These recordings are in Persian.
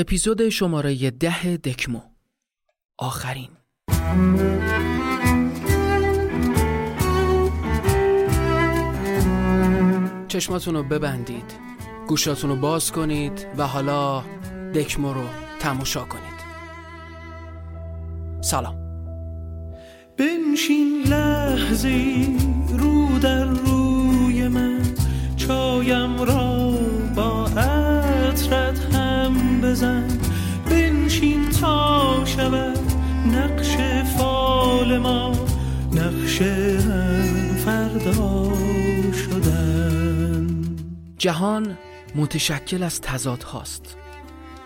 اپیزود شماره ده دکمو. آخرین. چشماتون رو ببندید. گوشاتون رو باز کنید و حالا دکمو رو تماشا کنید. سلام. بنشین لحظه رو در روی من. چایم را با عطرت بزن بنشین تا شود نقش فال ما نقش فردا شدن. جهان متشکل از تضاد هاست.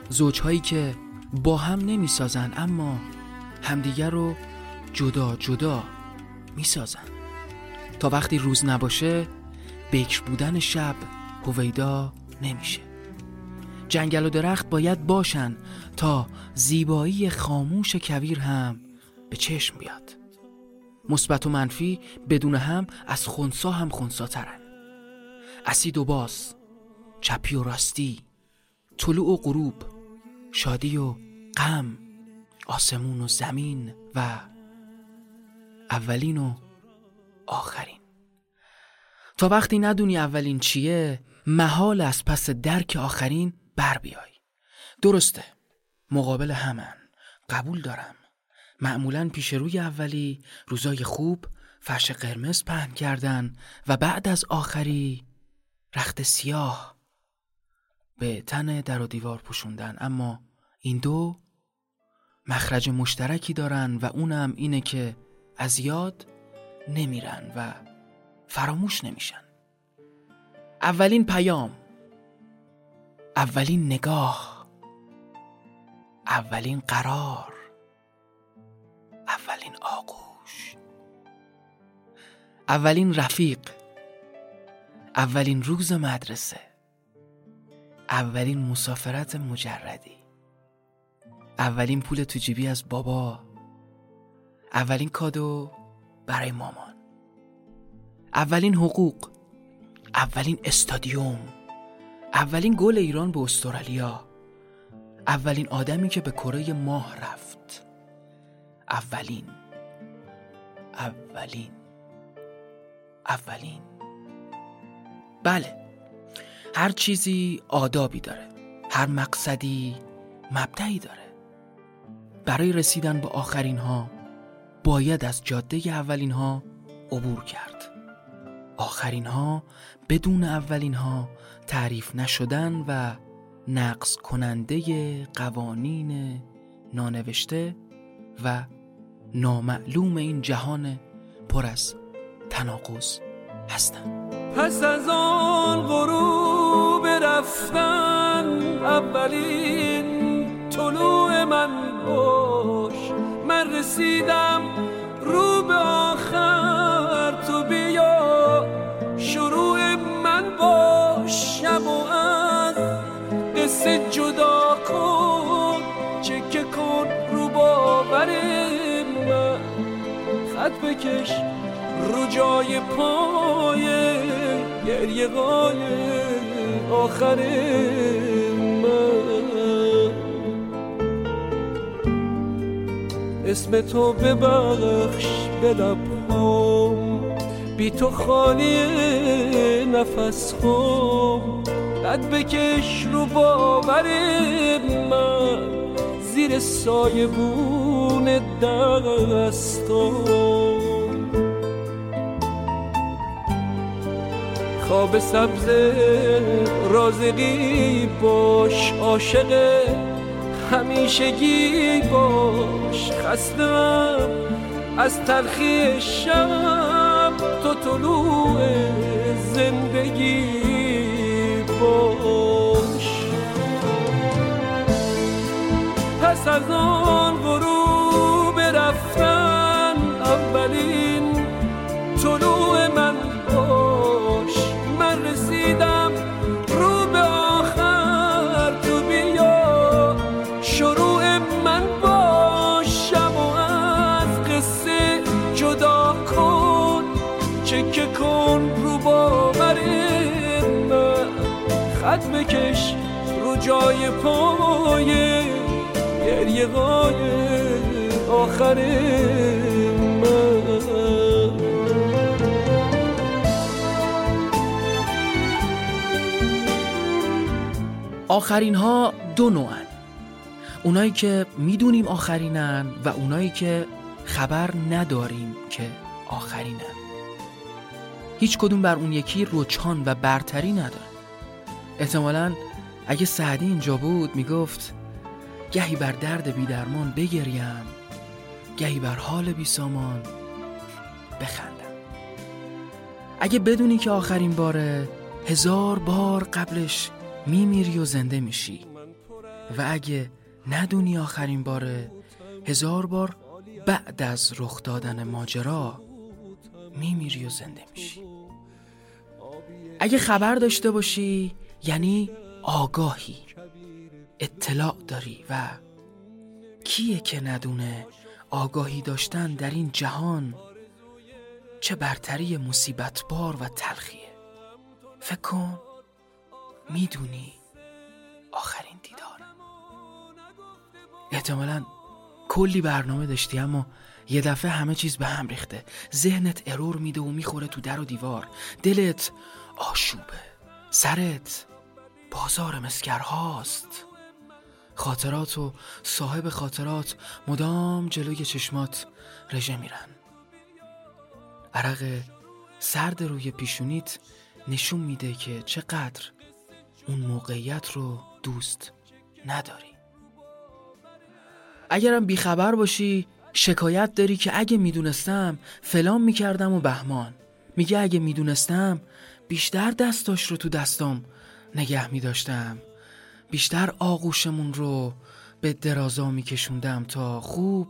زوجهایی که با هم نمی سازن اما همدیگر رو جدا جدا می سازن تا وقتی روز نباشه بکر بودن شب هویدا نمیشه. جنگل و درخت باید باشن تا زیبایی خاموش کویر هم به چشم بیاد. مثبت و منفی بدون هم از خونسا هم خونسا ترن اسید و باز چپی و راستی طلوع و غروب شادی و غم آسمون و زمین و اولین و آخرین. تا وقتی ندونی اولین چیه محال از پس درک آخرین بر بیای. درسته. مقابل همن. قبول دارم. معمولا پیش روی اولی روزای خوب فرش قرمز پهن کردن و بعد از آخری رخت سیاه. به تن در و دیوار پوشوندن. اما این دو مخرج مشترکی دارن و اونم اینه که از یاد نمیرن و فراموش نمیشن. اولین پیام. اولین نگاه اولین قرار اولین آغوش اولین رفیق اولین روز مدرسه اولین مسافرت مجردی اولین پول تو جیبی از بابا اولین کادو برای مامان اولین حقوق اولین استادیوم. اولین گل ایران به استرالیا. اولین آدمی که به کره ماه رفت. اولین. اولین. اولین. بله. هر چیزی آدابی داره. هر مقصدی مبدعی داره. برای رسیدن به آخرین ها باید از جاده اولین ها عبور کرد. آخرین ها بدون اولین ها تعریف نشدن و نقص کننده قوانین نانوشته و نامعلوم این جهان پر از تناقض هستند پس از آن غروب رفتن اولین طلوع من باش. من رسیدم رو قصه جدا کن چکه کن رو باور من. خط بکش رو جای پای گریه آخر من. اسم تو ببخش به لبهام بی تو خالی نفس خوم قد بکش رو باور من زیر سایه بون دستام. خواب سبز رازقی باش عاشق همیشگی باش. خستم از تلخی شب تو طلوع زندگی. پس از آن غروب رفتن اولین طلوع من باش. من رسیدم رو به آخر تو بیا. شروع من باش شب و از قصه جدا کن. چکه کن رو باور من. خط بکش رو جای پای گریه های آخر من. آخرین ها دو نوعن. اونایی که می‌دونیم آخرینن و اونایی که خبر نداریم که آخرینن. هیچ کدوم بر اون یکی روچان و برتری نداره احتمالا اگه سعدی اینجا بود می‌گفت گهی بر درد بیدرمان بگریم گهی بر حال بی سامان بخندم. اگه بدونی که آخرین باره هزار بار قبلش میمیری و زنده میشی و اگه ندونی آخرین باره هزار بار بعد از رخ دادن ماجرا میمیری و زنده میشی. اگه خبر داشته باشی یعنی آگاهی. اطلاع داری و کیه که ندونه آگاهی داشتن در این جهان چه برتری مصیبت بار و تلخیه؟ فکر کن می‌دونی. آخرین دیدار. احتمالا کلی برنامه داشتی اما یه دفعه همه چیز به هم ریخته. ذهنت ارور میده و می‌خوره تو در و دیوار. دلت آشوبه. سرت بازار مسکرهاست. خاطرات و صاحب خاطرات مدام جلوی چشمات رژه میرن. عرق سرد روی پیشونیت نشون میده که چقدر اون موقعیت رو دوست نداری. اگرم بیخبر باشی شکایت داری که اگه می‌دونستم فلان می‌کردم و بهمان. میگه اگه می‌دونستم بیشتر دستاش رو تو دستام نگه میداشتم. بیشتر آغوشمون رو به درازا میکشوندم تا خوب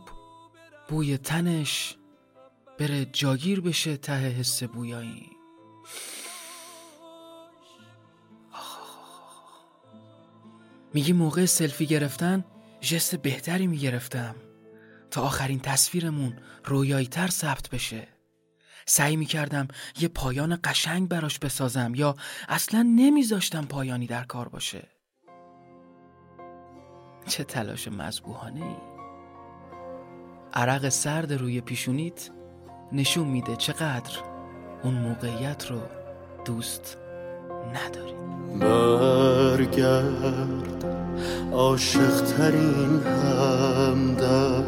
بوی تنش بره جاگیر بشه ته حس بویایی. میگی موقع سلفی گرفتن جست بهتری می‌گرفتم. تا آخرین تصویرمون رویایی تر ثبت بشه. سعی می‌کردم یه پایان قشنگ براش بسازم یا اصلا نمیذاشتم پایانی در کار باشه. چه تلاش مذبوحانه ای؟ عرق سرد روی پیشونیت نشون میده چقدر اون موقعیت رو دوست نداری برگرد عاشق ترین همدرد.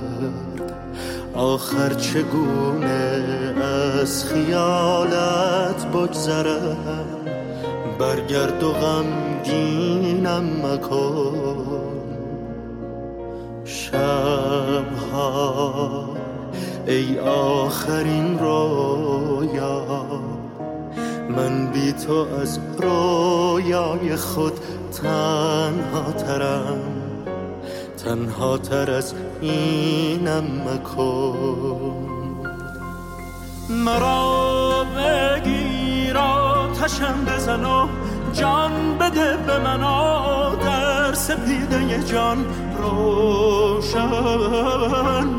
آخر چگونه از خیالت بگذرم برگرد و غمگینم مکن. شبها. ای آخرین رویا من بی تو از رویای خود تنها ترم. تنها تر از اینم مکن. مرا بگیر آتشم بزن و جان بده به من سپیده جان روشن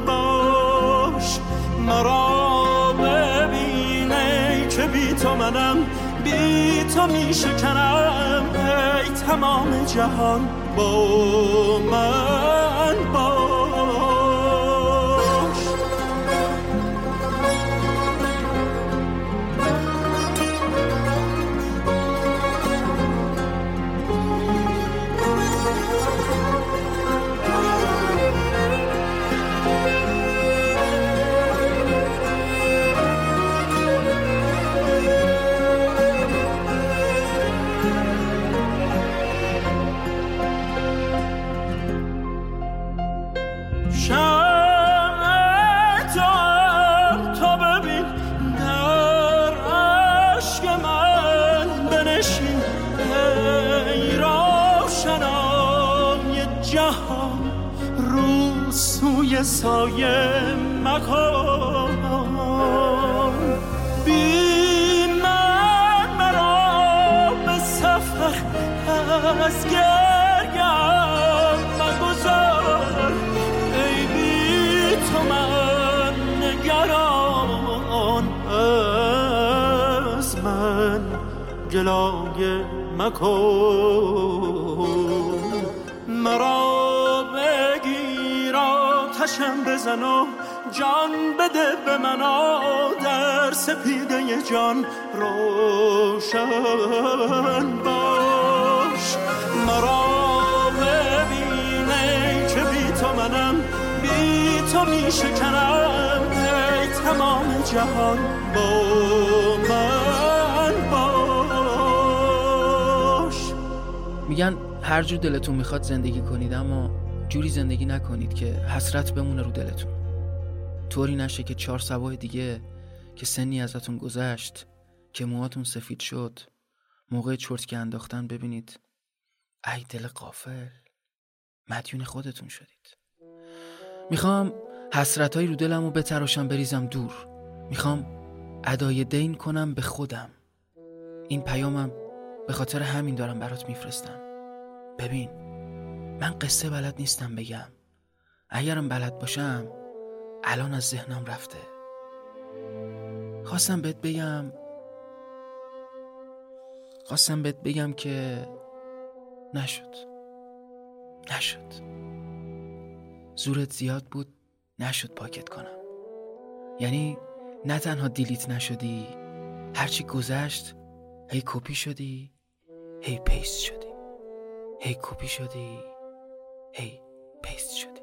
باش. مرا ببینه که بی تو منم بی تو می شکنم ای تمام جهان. با من باش. آتشم بزن و جان بده به من در سپیده جان روشن باش. مرا ببینه که بی تو منم بی تو می شکنم ای تمام جهان با من باش. میگن هر جور دلتون می‌خواد زندگی کنید اما جوری زندگی نکنید که حسرت بمونه رو دلتون. طوری نشه که چهار سباه دیگه که سنی ازتون گذشت که موهاتون سفید شد موقع چرت انداختن ببینید. ای دل قافل مدیون خودتون شدید. می‌خوام حسرتهایی رو دلم و بتراشم بریزم دور. می‌خوام ادای دین کنم به خودم. این پیامم به خاطر همین دارم برات میفرستم. ببین. من قصه بلد نیستم بگم. اگرم بلد باشم الان از ذهنم رفته. خواستم بهت بگم خواستم بهت بگم که نشد. نشد. زورت زیاد بود نشد پاکت کنم. یعنی نه تنها delete نشدی هرچی گذشت هی کپی شدی هی paste شدی. هی کپی شدی. هی paste شدی.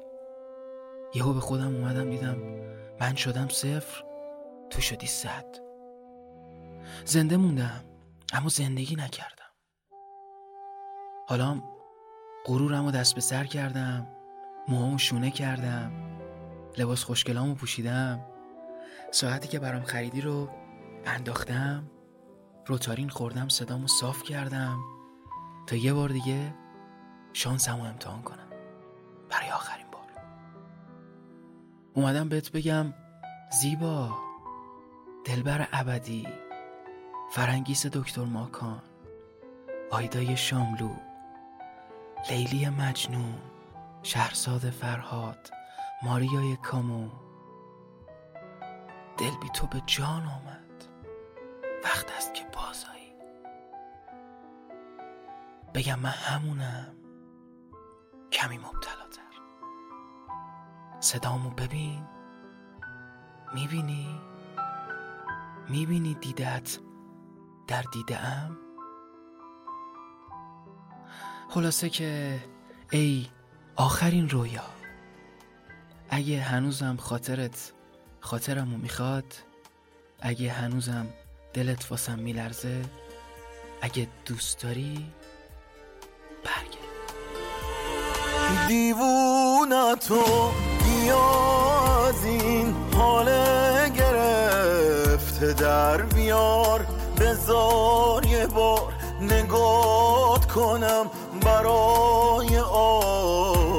یهو به خودم اومدم دیدم من شدم صفر تو شدی صد. زنده موندم اما زندگی نکردم. حالا غرورم رو دست به سر کردم موهامو شونه کردم لباس خوشگلامو پوشیدم. ساعتی که برام خریدی رو انداختم روتارین خوردم صدامو صاف کردم. تا یه بار دیگه شانسمو امتحان کنم. برای آخرین بار. اومدم بهت بگم زیبا دلبر ابدی فرنگیس دکتر ماکان آیدای شاملو لیلی مجنون شهرزاد فرهاد ماریای کامو. دل بی تو به جان آمد. وقت است که بازایی بگم من همونم. کمی مبتلاتر صدامو ببین. می‌بینی؟ می‌بینی دیدت در دیده ام؟ خلاصه که ای آخرین رویا. اگه هنوزم خاطرت خاطرمو می‌خواد اگه هنوزم دلت واسم میلرزه اگه دوست داری برگرد. دیوونه تو گرفته در بیار بزار یه بار نگات کنم برای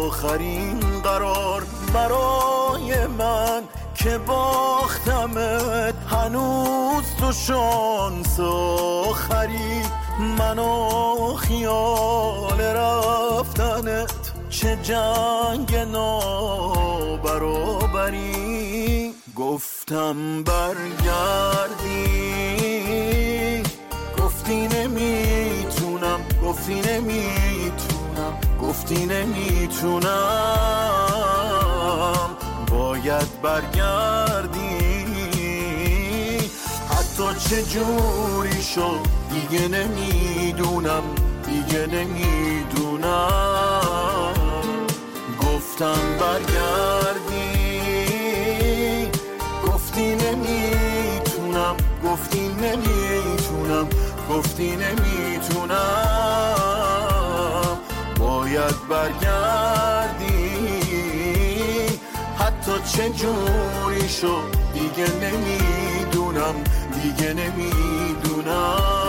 آخرین قرار. برای من که باختمت هنوز تو شانس آخری. منو خیال رفتنت چه جنگ نابرابری. گفتم برگردی. گفتی نمی‌تونم گفتی نمی‌تونم گفتی نمی‌تونم. باید برگردی. حتی چه جوری شد دیگه نمی‌دونم دیگه نمی‌دونم. گفتم برگردی. گفتی نمی‌تونم گفتی نمی‌تونم گفتی نمی‌تونم. باید برگردی. حتی چه جوری شد دیگه نمی‌دونم دیگه نمی‌دونم.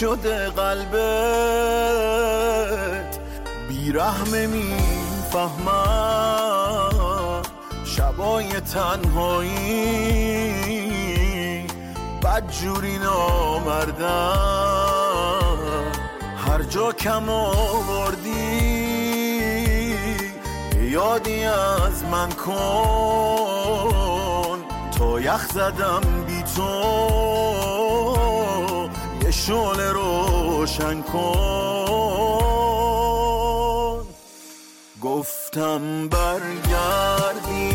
شده قلبت بیرحم می‌فهمم. شبا هوای تنهایی بدجوری نامردم. هر جا کم آوردی یادی از من کن. تا یخ زدم بی تو. شعله روشن کن. گفتم برگردی.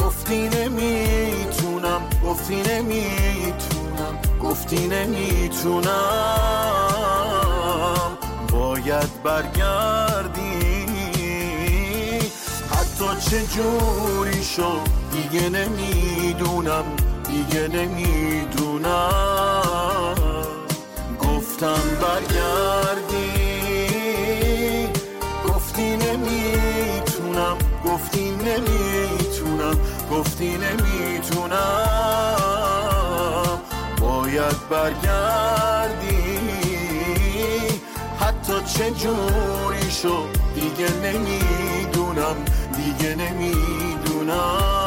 گفتی نمی‌تونم گفتی نمی‌تونم گفتی نمی‌تونم. باید برگردی. حتی چه جوری شد دیگه نمی‌دونم دیگه نمی‌دونم. گفتم برگردی. گفتی نمی‌تونم گفتی نمی‌تونم گفتی نمی‌تونم. باید برگردی. حتی چه جوری شد دیگه نمی‌دونم دیگه نمی‌دونم.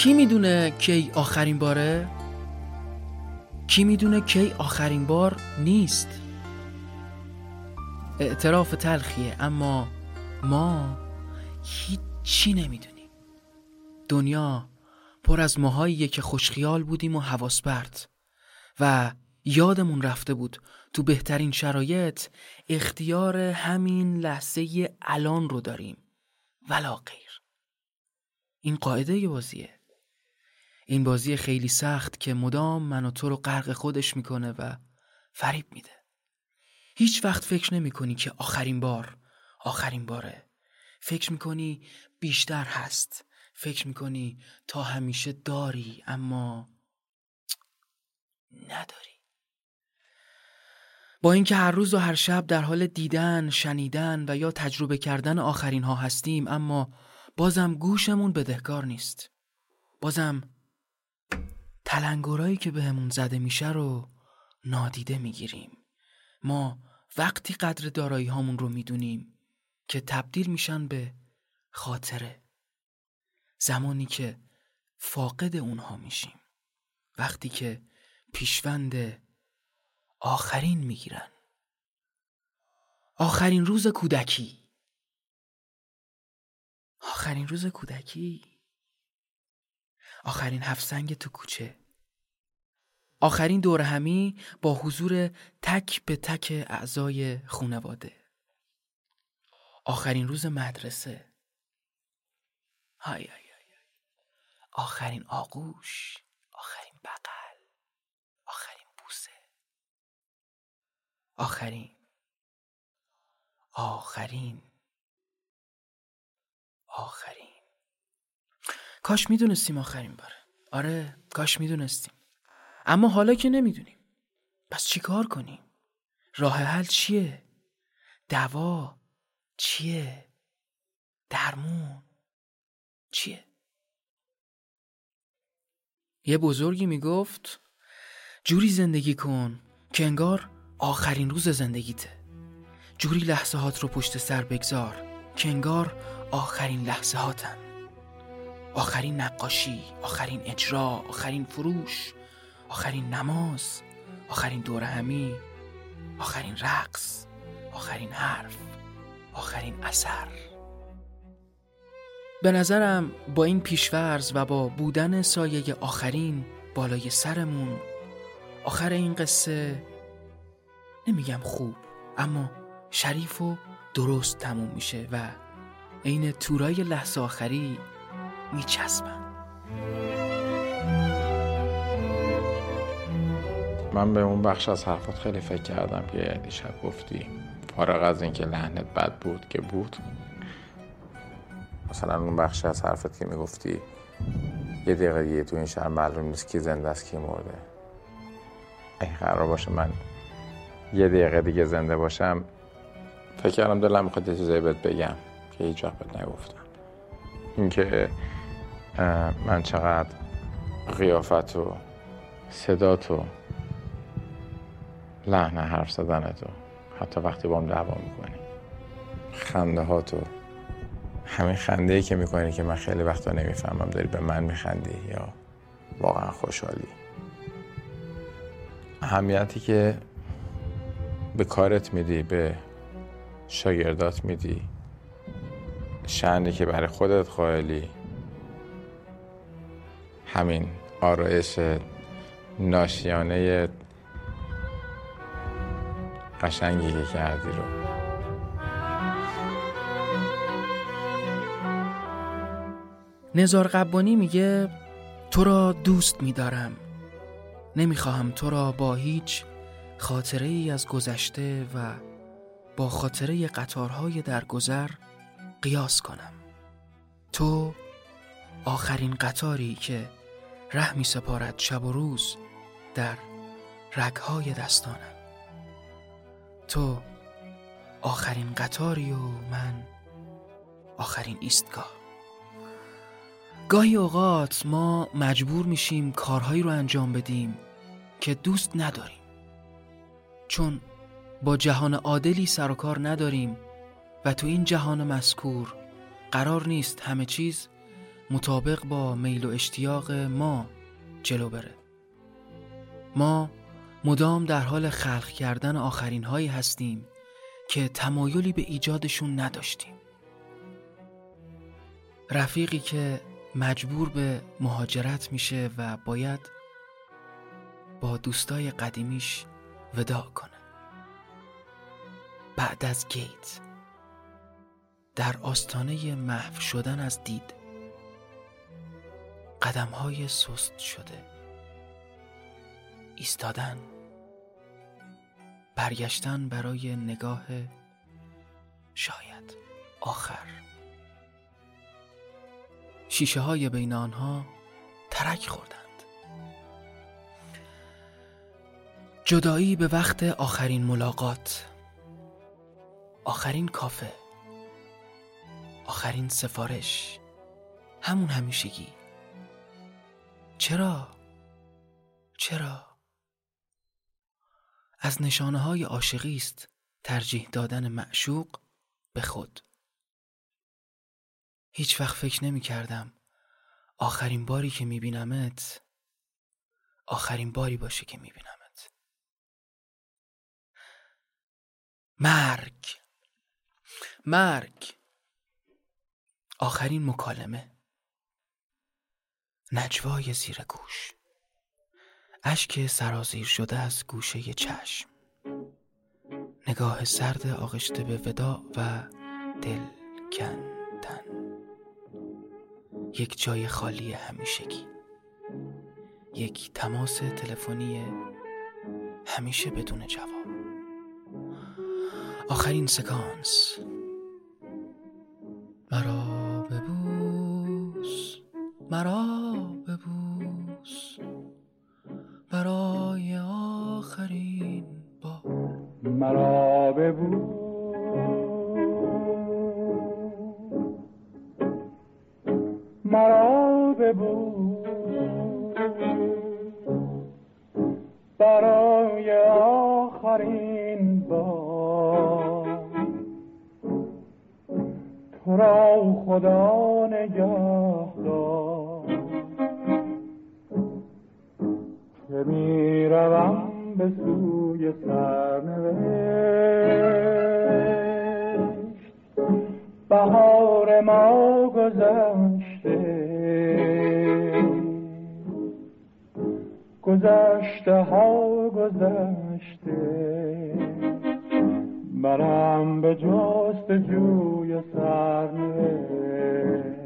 کی می‌دونه کی آخرین باره؟ کی می‌دونه کی آخرین بار نیست؟ اعتراف تلخیه اما ما هیچی نمی‌دونیم. دنیا پر از ماهاییه که خوشخیال بودیم و حواس برد و یادمون رفته بود تو بهترین شرایط اختیار همین لحظه الان رو داریم. ولا غیر این قاعده بازیه. این بازی خیلی سخت که مدام من و تو رو غرق خودش می‌کنه و فریب میده. هیچ وقت فکر نمی کنی که آخرین بار آخرین باره. فکر می‌کنی بیشتر هست. فکر می‌کنی تا همیشه داری اما نداری. با اینکه هر روز و هر شب در حال دیدن، شنیدن و یا تجربه کردن آخرین ها هستیم اما بازم گوشمون بدهکار نیست. بازم تلنگرایی که بهمون زده میشه رو نادیده می‌گیریم. ما وقتی قدر دارایی هامون رو می‌دونیم که تبدیل میشن به خاطره. زمانی که فاقد اونها میشیم. وقتی که پیشوند آخرین می‌گیرن. آخرین روز کودکی. آخرین روز کودکی. آخرین هفسنگ تو کوچه. آخرین دور همی با حضور تک به تک اعضای خونواده. آخرین روز مدرسه. های های. آخرین آغوش آخرین بغل آخرین بوسه. آخرین آخرین آخرین. کاش می‌دونستیم آخرین باره. آره کاش می‌دونستیم. اما حالا که نمی‌دونیم. پس چیکار کنیم؟ راه حل چیه؟ دوا چیه؟ درمون چیه؟ یه بزرگی می‌گفت جوری زندگی کن که انگار آخرین روز زندگیته. جوری لحظه هات رو پشت سر بگذار که انگار آخرین لحظه هاتن آخرین نقاشی آخرین اجرا آخرین فروش آخرین نماز آخرین دور همی آخرین رقص آخرین حرف آخرین اثر. به نظرم با این پیشورز و با بودن سایه آخرین بالای سرمون آخر این قصه نمیگم خوب اما شریف و درست تموم میشه و عین تورای لحظه آخری میچسبن. من به اون بخش از حرفات خیلی فکر کردم که دیشب گفتی. فارغ از اینکه لحنت بد بود که بود. مثلا اون بخش از حرفت که می‌گفتی یه دقیقه دیگه تو این شهر معلوم نیست کی زنده است کی مرده. اگه قرار باشه من یه دقیقه دیگه زنده باشم فکر کردم دلم می‌خواد یه چیزایی بهت بگم که هیچ وقت بهت نگفتم. اینکه من چقدر قیافت و صدات و لحن حرف زدن تو. حتی وقتی با هم دعوا می‌کنی. خنده ها تو. همین خنده ای که می‌کنی که من خیلی وقتا نمی‌فهمم داری به من میخندی یا واقعا خوشحالی. اهمیتی که به کارت میدی به شاگردات میدی شعنی که برای خودت قائلی. همین آرایش ناشیانه قشنگی که کردی رو. نزار قبانی میگه تو را دوست میدارم. نمی‌خواهم تو را با هیچ خاطره ای از گذشته و با خاطره قطارهای در گذر قیاس کنم. تو آخرین قطاری که ره می سپارد شب و روز در رگهای دستانم. تو آخرین قطاری و من آخرین ایستگاه. گاهی اوقات ما مجبور میشیم کارهایی رو انجام بدیم که دوست نداریم. چون با جهان عادلی سر و کار نداریم و تو این جهان مذکور قرار نیست همه چیز مطابق با میل و اشتیاق ما جلو بره. ما مدام در حال خلق کردن آخرین هایی هستیم که تمایلی به ایجادشون نداشتیم. رفیقی که مجبور به مهاجرت میشه و باید با دوستای قدیمیش وداع کنه. بعد از گیت در آستانه محو شدن از دید قدم های سست شده. ایستادن. برگشتن برای نگاه شاید آخر. شیشه های بین آنها ترک خوردند. جدایی به وقت آخرین ملاقات. آخرین کافه. آخرین سفارش. همون همیشگی. چرا؟ چرا؟ از نشانه های عاشقی است ترجیح دادن معشوق به خود. هیچ وقت فکر نمی کردم آخرین باری که می بینمت آخرین باری باشه که می بینمت مرگ مرگ. آخرین مکالمه. نجوای زیر گوش. اشک سرازیر شده از گوشه چشم. نگاه سرد آغشته به ودا و دل کندن. یک جای خالی همیشگی. یک تماس تلفنی همیشه بدون جواب. آخرین سکانس. مرا ببوس. مرا برای آخرین بهار ما گذشته. گذشته ها گذشته. برم به جست جوی سرنوشت.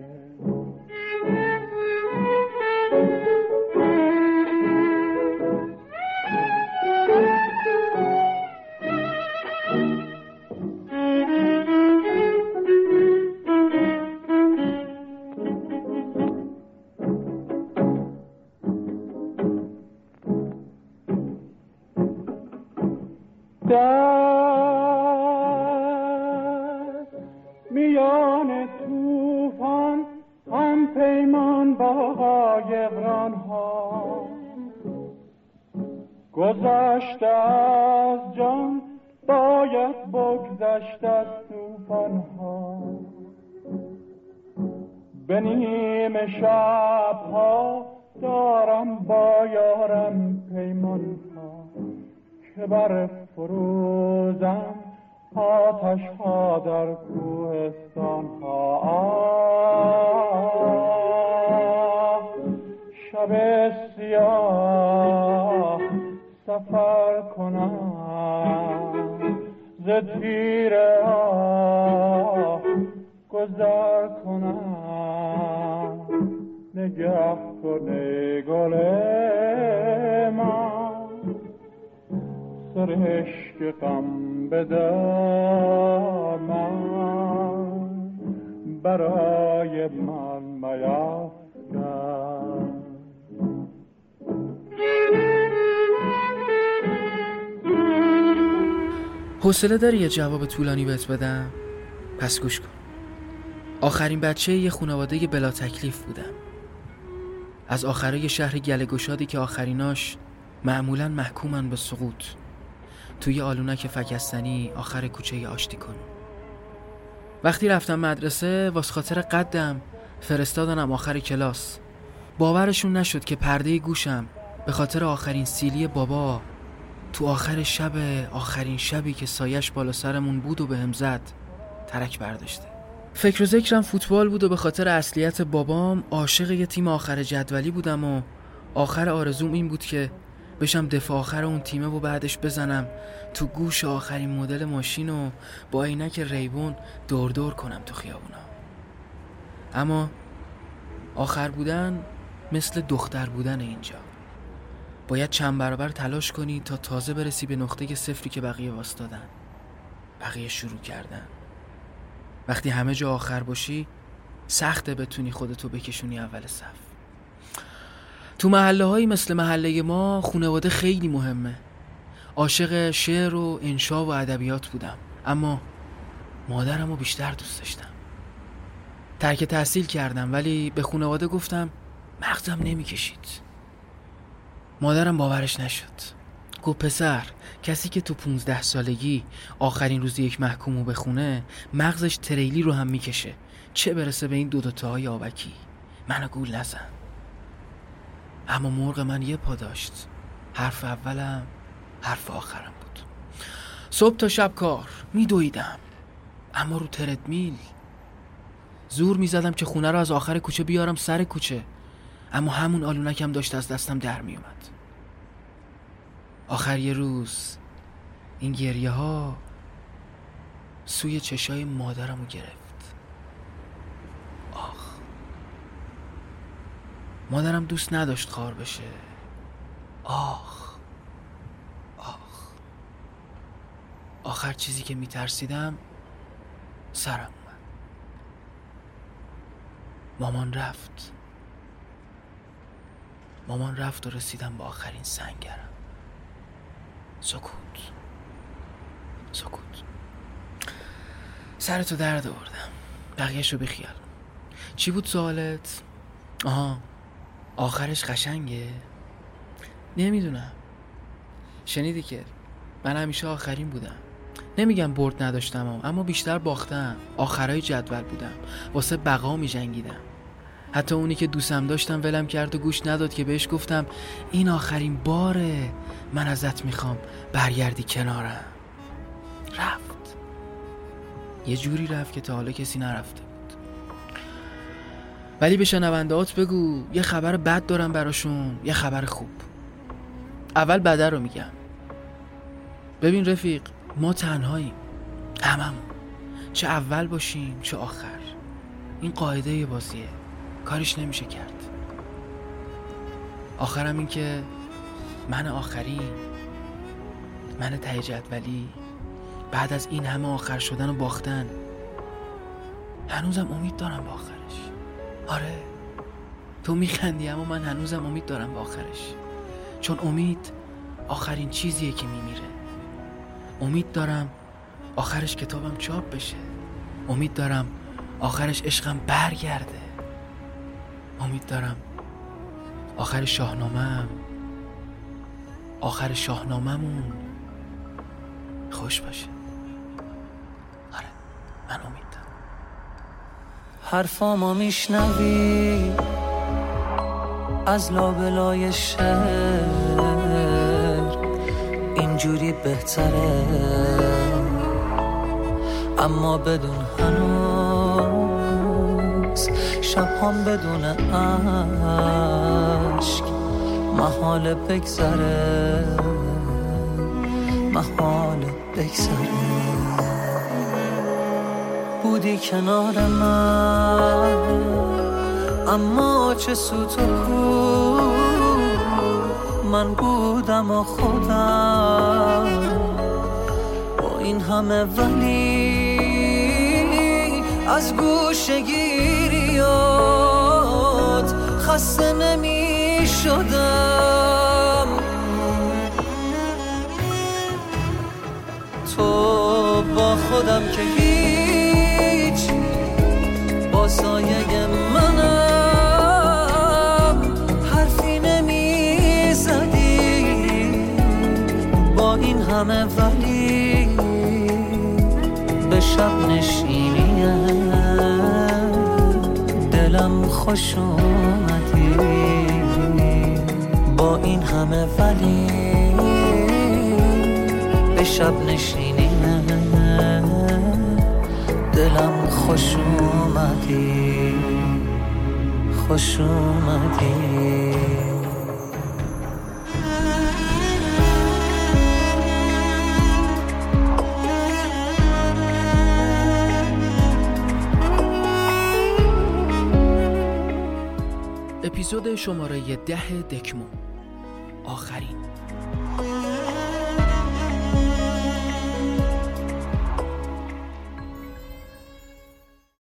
به نیم شب ها دارم با یارم پیمان ها که بر فروزم آتش ها در کوهستان ها شب سیاه سفر کنم ز تیر گذر کنم. نگه کنه گل من. سرشک غم بدارم برای من میافکن حوصله داری یه جواب طولانی بهت بدم؟ پس گوش کن. آخرین بچه یه خانواده بلا تکلیف بودم از آخرای شهر گله گشادی که آخریناش معمولا محکومن به سقوط. توی آلونک فکستنی آخر کوچه آشتی کن وقتی رفتم مدرسه واس خاطر قدم فرستادنم آخر کلاس. باورشون نشد که پرده گوشم به خاطر آخرین سیلی بابا تو آخر شب آخرین شبی که سایش بالا سرمون بود و به هم زد ترک برداشته. فکر و ذکرم فوتبال بود و به خاطر اصلیت بابام عاشق یه تیم آخر جدولی بودم و آخر آرزوم این بود که بشم دفاع آخر اون تیمه و بعدش بزنم تو گوش آخرین مدل ماشین و با عینک ریبون دور دور کنم تو خیابونا. اما آخر بودن مثل دختر بودن اینجا. باید چند برابر تلاش کنی تا تازه برسی به نقطه صفری که بقیه واستادن بقیه شروع کردن. وقتی همه جا آخر باشی سخته بتونی خودتو بکشونی اول صف. تو محله هایی مثل محله ما خانواده خیلی مهمه. عاشق شعر و انشا و ادبیات بودم. اما مادرم رو بیشتر دوست داشتم. ترک تحصیل کردم ولی به خانواده گفتم مغزم نمی‌کشید. مادرم باورش نشد. گفت پسر. کسی که تو 15 سالگی آخرین روز یک محکومو بخونه مغزش تریلی رو هم می‌کشه. چه برسه به این دو دوتا های آبکی؟ منو گول نزن. اما مرغ من یه پا داشت. حرف اولم حرف آخرم بود. صبح تا شب کار. میدویدم. اما رو تردمیل. زور می‌زدم که خونه رو از آخر کوچه بیارم سر کوچه. اما همون آلونکم داشت از دستم در میومد آخر یه روز این گریه ها سوی چشای مادرم رو گرفت. آخ. مادرم دوست نداشت خار بشه. آخ. آخ. آخر چیزی که میترسیدم سرم اومد. مامان رفت. مامان رفت و رسیدم به آخرین سنگرم. سکوت. سکوت. سرتو درد آوردم. بقیهش رو بخیال چی بود سوالت؟ آها. آخرش قشنگه؟ نمی‌دونم. شنیدی که من همیشه آخرین بودم. نمیگم برد نداشتم اما بیشتر باختم. آخرای جدول بودم. واسه بقا می جنگیدم حتی اونی که دوستم داشتم ولم کرد و گوش نداد که بهش گفتم این آخرین باره من ازت می‌خوام برگردی کنارم. رفت. یه جوری رفت که تا حالا کسی نرفته بود. ولی به شنوندهات بگو یه خبر بد دارم براشون یه خبر خوب. اول بده رو میگم. ببین رفیق ما تنهاییم. هممون. چه اول باشیم چه آخر. این قاعده بازیه. کارش نمیشه کرد. آخرم این که من آخری من ته جدولی. بعد از این همه آخر شدن و باختن. هنوزم امید دارم به آخرش. آره. تو میخندی اما من هنوزم امید دارم به آخرش. چون امید آخرین چیزیه که میمیره. امید دارم آخرش کتابم چاپ بشه. امید دارم آخرش عشقم برگرده. امید دارم. آخر شاهنامه آخر شاهنامهمون. خوش باشه. آره من امیدم حرفامو میشنوی؟ از لابلای شهر اینجوری بهتره. اما بدون هنوز شب هم بدون عشق محال بگذره محال بگذره. بودی کنار من اما چه سوت و کو. من بودم و خودم. با این همه ولی از گوشگیریات خسته نمی شدم تو با خودم که هیچ با سایه منم حرفی نمی زدی با این همه ولی به شب نشینیم دلم خوش اومدی با این همه ولی به شب نشینیم دلم خوش اومدی خوش اومدی اپیزود شماره ده دکمو آخرین.